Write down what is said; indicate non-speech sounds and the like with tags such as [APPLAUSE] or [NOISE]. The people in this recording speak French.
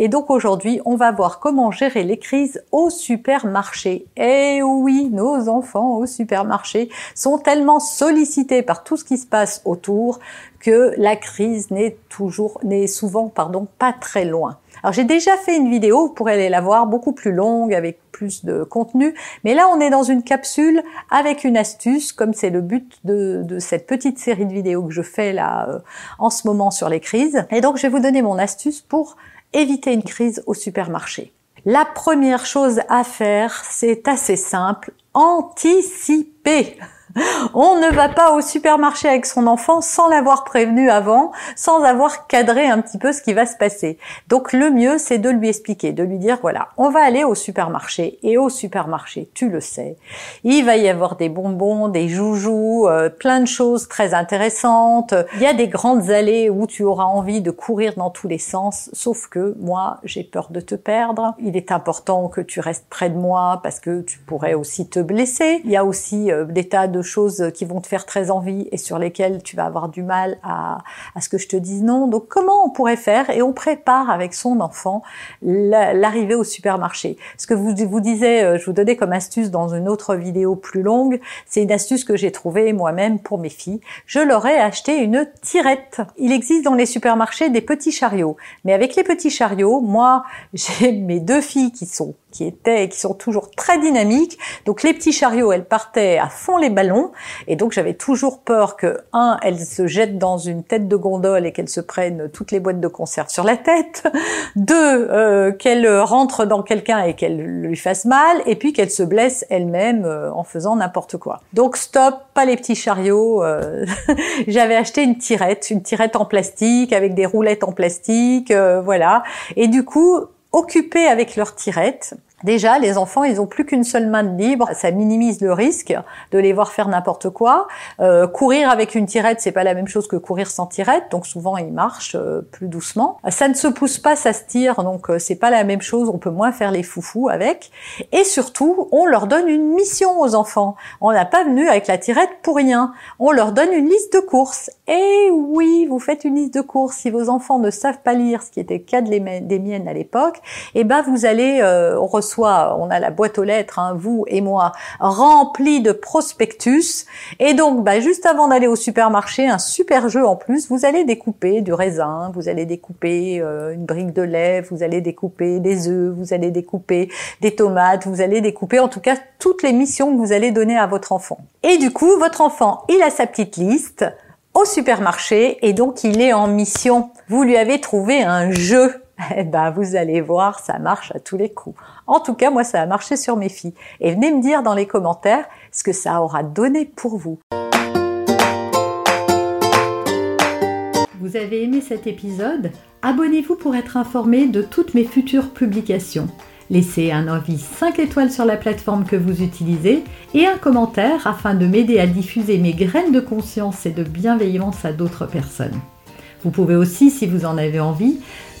Et donc aujourd'hui, on va voir comment gérer les crises au supermarché. Eh oui, nos enfants au supermarché sont tellement sollicités par tout ce qui se passe autour que la crise n'est toujours, n'est souvent, pardon, pas très loin. Alors j'ai déjà fait une vidéo, vous pourrez aller la voir, beaucoup plus longue, avec plus de contenu, mais là on est dans une capsule avec une astuce, comme c'est le but de, de, cette petite série de vidéos que je fais là euh, en ce moment sur les crises. Et donc je vais vous donner mon astuce pour éviter une crise au supermarché. La première chose à faire, c'est assez simple, anticiper. On ne va pas au supermarché avec son enfant sans l'avoir prévenu avant, sans avoir cadré un petit peu ce qui va se passer. Donc le mieux, c'est de lui expliquer, de lui dire, voilà, on va aller au supermarché. Et au supermarché, tu le sais, il va y avoir des bonbons, des joujoux, euh, plein de choses très intéressantes. Il y a des grandes allées où tu auras envie de courir dans tous les sens, sauf que moi, j'ai peur de te perdre. Il est important que tu restes près de moi parce que tu pourrais aussi te blesser. Il y a aussi euh, des tas de choses qui vont te faire très envie et sur lesquelles tu vas avoir du mal à, à ce que je te dise non. Donc comment on pourrait faire? Et on prépare avec son enfant l'arrivée au supermarché. Ce que vous vous disais, euh, je vous donnais comme astuce dans une autre vidéo plus longue, c'est une astuce que j'ai trouvée moi-même pour mes filles. Je leur ai acheté une tirette. Il existe dans les supermarchés des petits chariots, mais avec les petits chariots, moi [LAUGHS] j'ai mes deux filles qui sont qui étaient et qui sont toujours très dynamiques. Donc les petits chariots, elles partaient à fond les ballons et donc j'avais toujours peur que un, elles se jettent dans une tête de gondole et qu'elles se prennent toutes les boîtes de conserve sur la tête. Deux, euh, qu'elles rentrent dans quelqu'un et qu'elles lui fassent mal et puis qu'elles se blessent elles-mêmes euh, en faisant n'importe quoi. Donc stop, pas les petits chariots. Euh, [LAUGHS] j'avais acheté une tirette, une tirette en plastique avec des roulettes en plastique, voilà. Et du coup, occupés avec leur tirette, Déjà, les enfants, ils ont plus qu'une seule main de libre. Ça minimise le risque de les voir faire n'importe quoi. Euh, courir avec une tirette, c'est pas la même chose que courir sans tirette. Donc souvent, ils marchent euh, plus doucement. Ça ne se pousse pas, ça se tire. Donc euh, c'est pas la même chose. On peut moins faire les foufous avec. Et surtout, on leur donne une mission aux enfants. On n'a pas venu avec la tirette pour rien. On leur donne une liste de courses. Et oui, vous faites une liste de courses. Si vos enfants ne savent pas lire, ce qui était le cas des miennes à l'époque, eh ben vous allez soit on a la boîte aux lettres, hein, vous et moi, remplie de prospectus. Et donc, bah, juste avant d'aller au supermarché, un super jeu en plus, vous allez découper du raisin, vous allez découper euh, une brique de lait, vous allez découper des œufs, vous allez découper des tomates, vous allez découper en tout cas toutes les missions que vous allez donner à votre enfant. Et du coup, votre enfant, il a sa petite liste au supermarché et donc il est en mission. Vous lui avez trouvé un jeu eh ben, vous allez voir, ça marche à tous les coups. En tout cas, moi, ça a marché sur mes filles. Et venez me dire dans les commentaires ce que ça aura donné pour vous. Vous avez aimé cet épisode? Abonnez-vous pour être informé de toutes mes futures publications. Laissez un avis 5 étoiles sur la plateforme que vous utilisez et un commentaire afin de m'aider à diffuser mes graines de conscience et de bienveillance à d'autres personnes. Vous pouvez aussi, si vous en avez envie,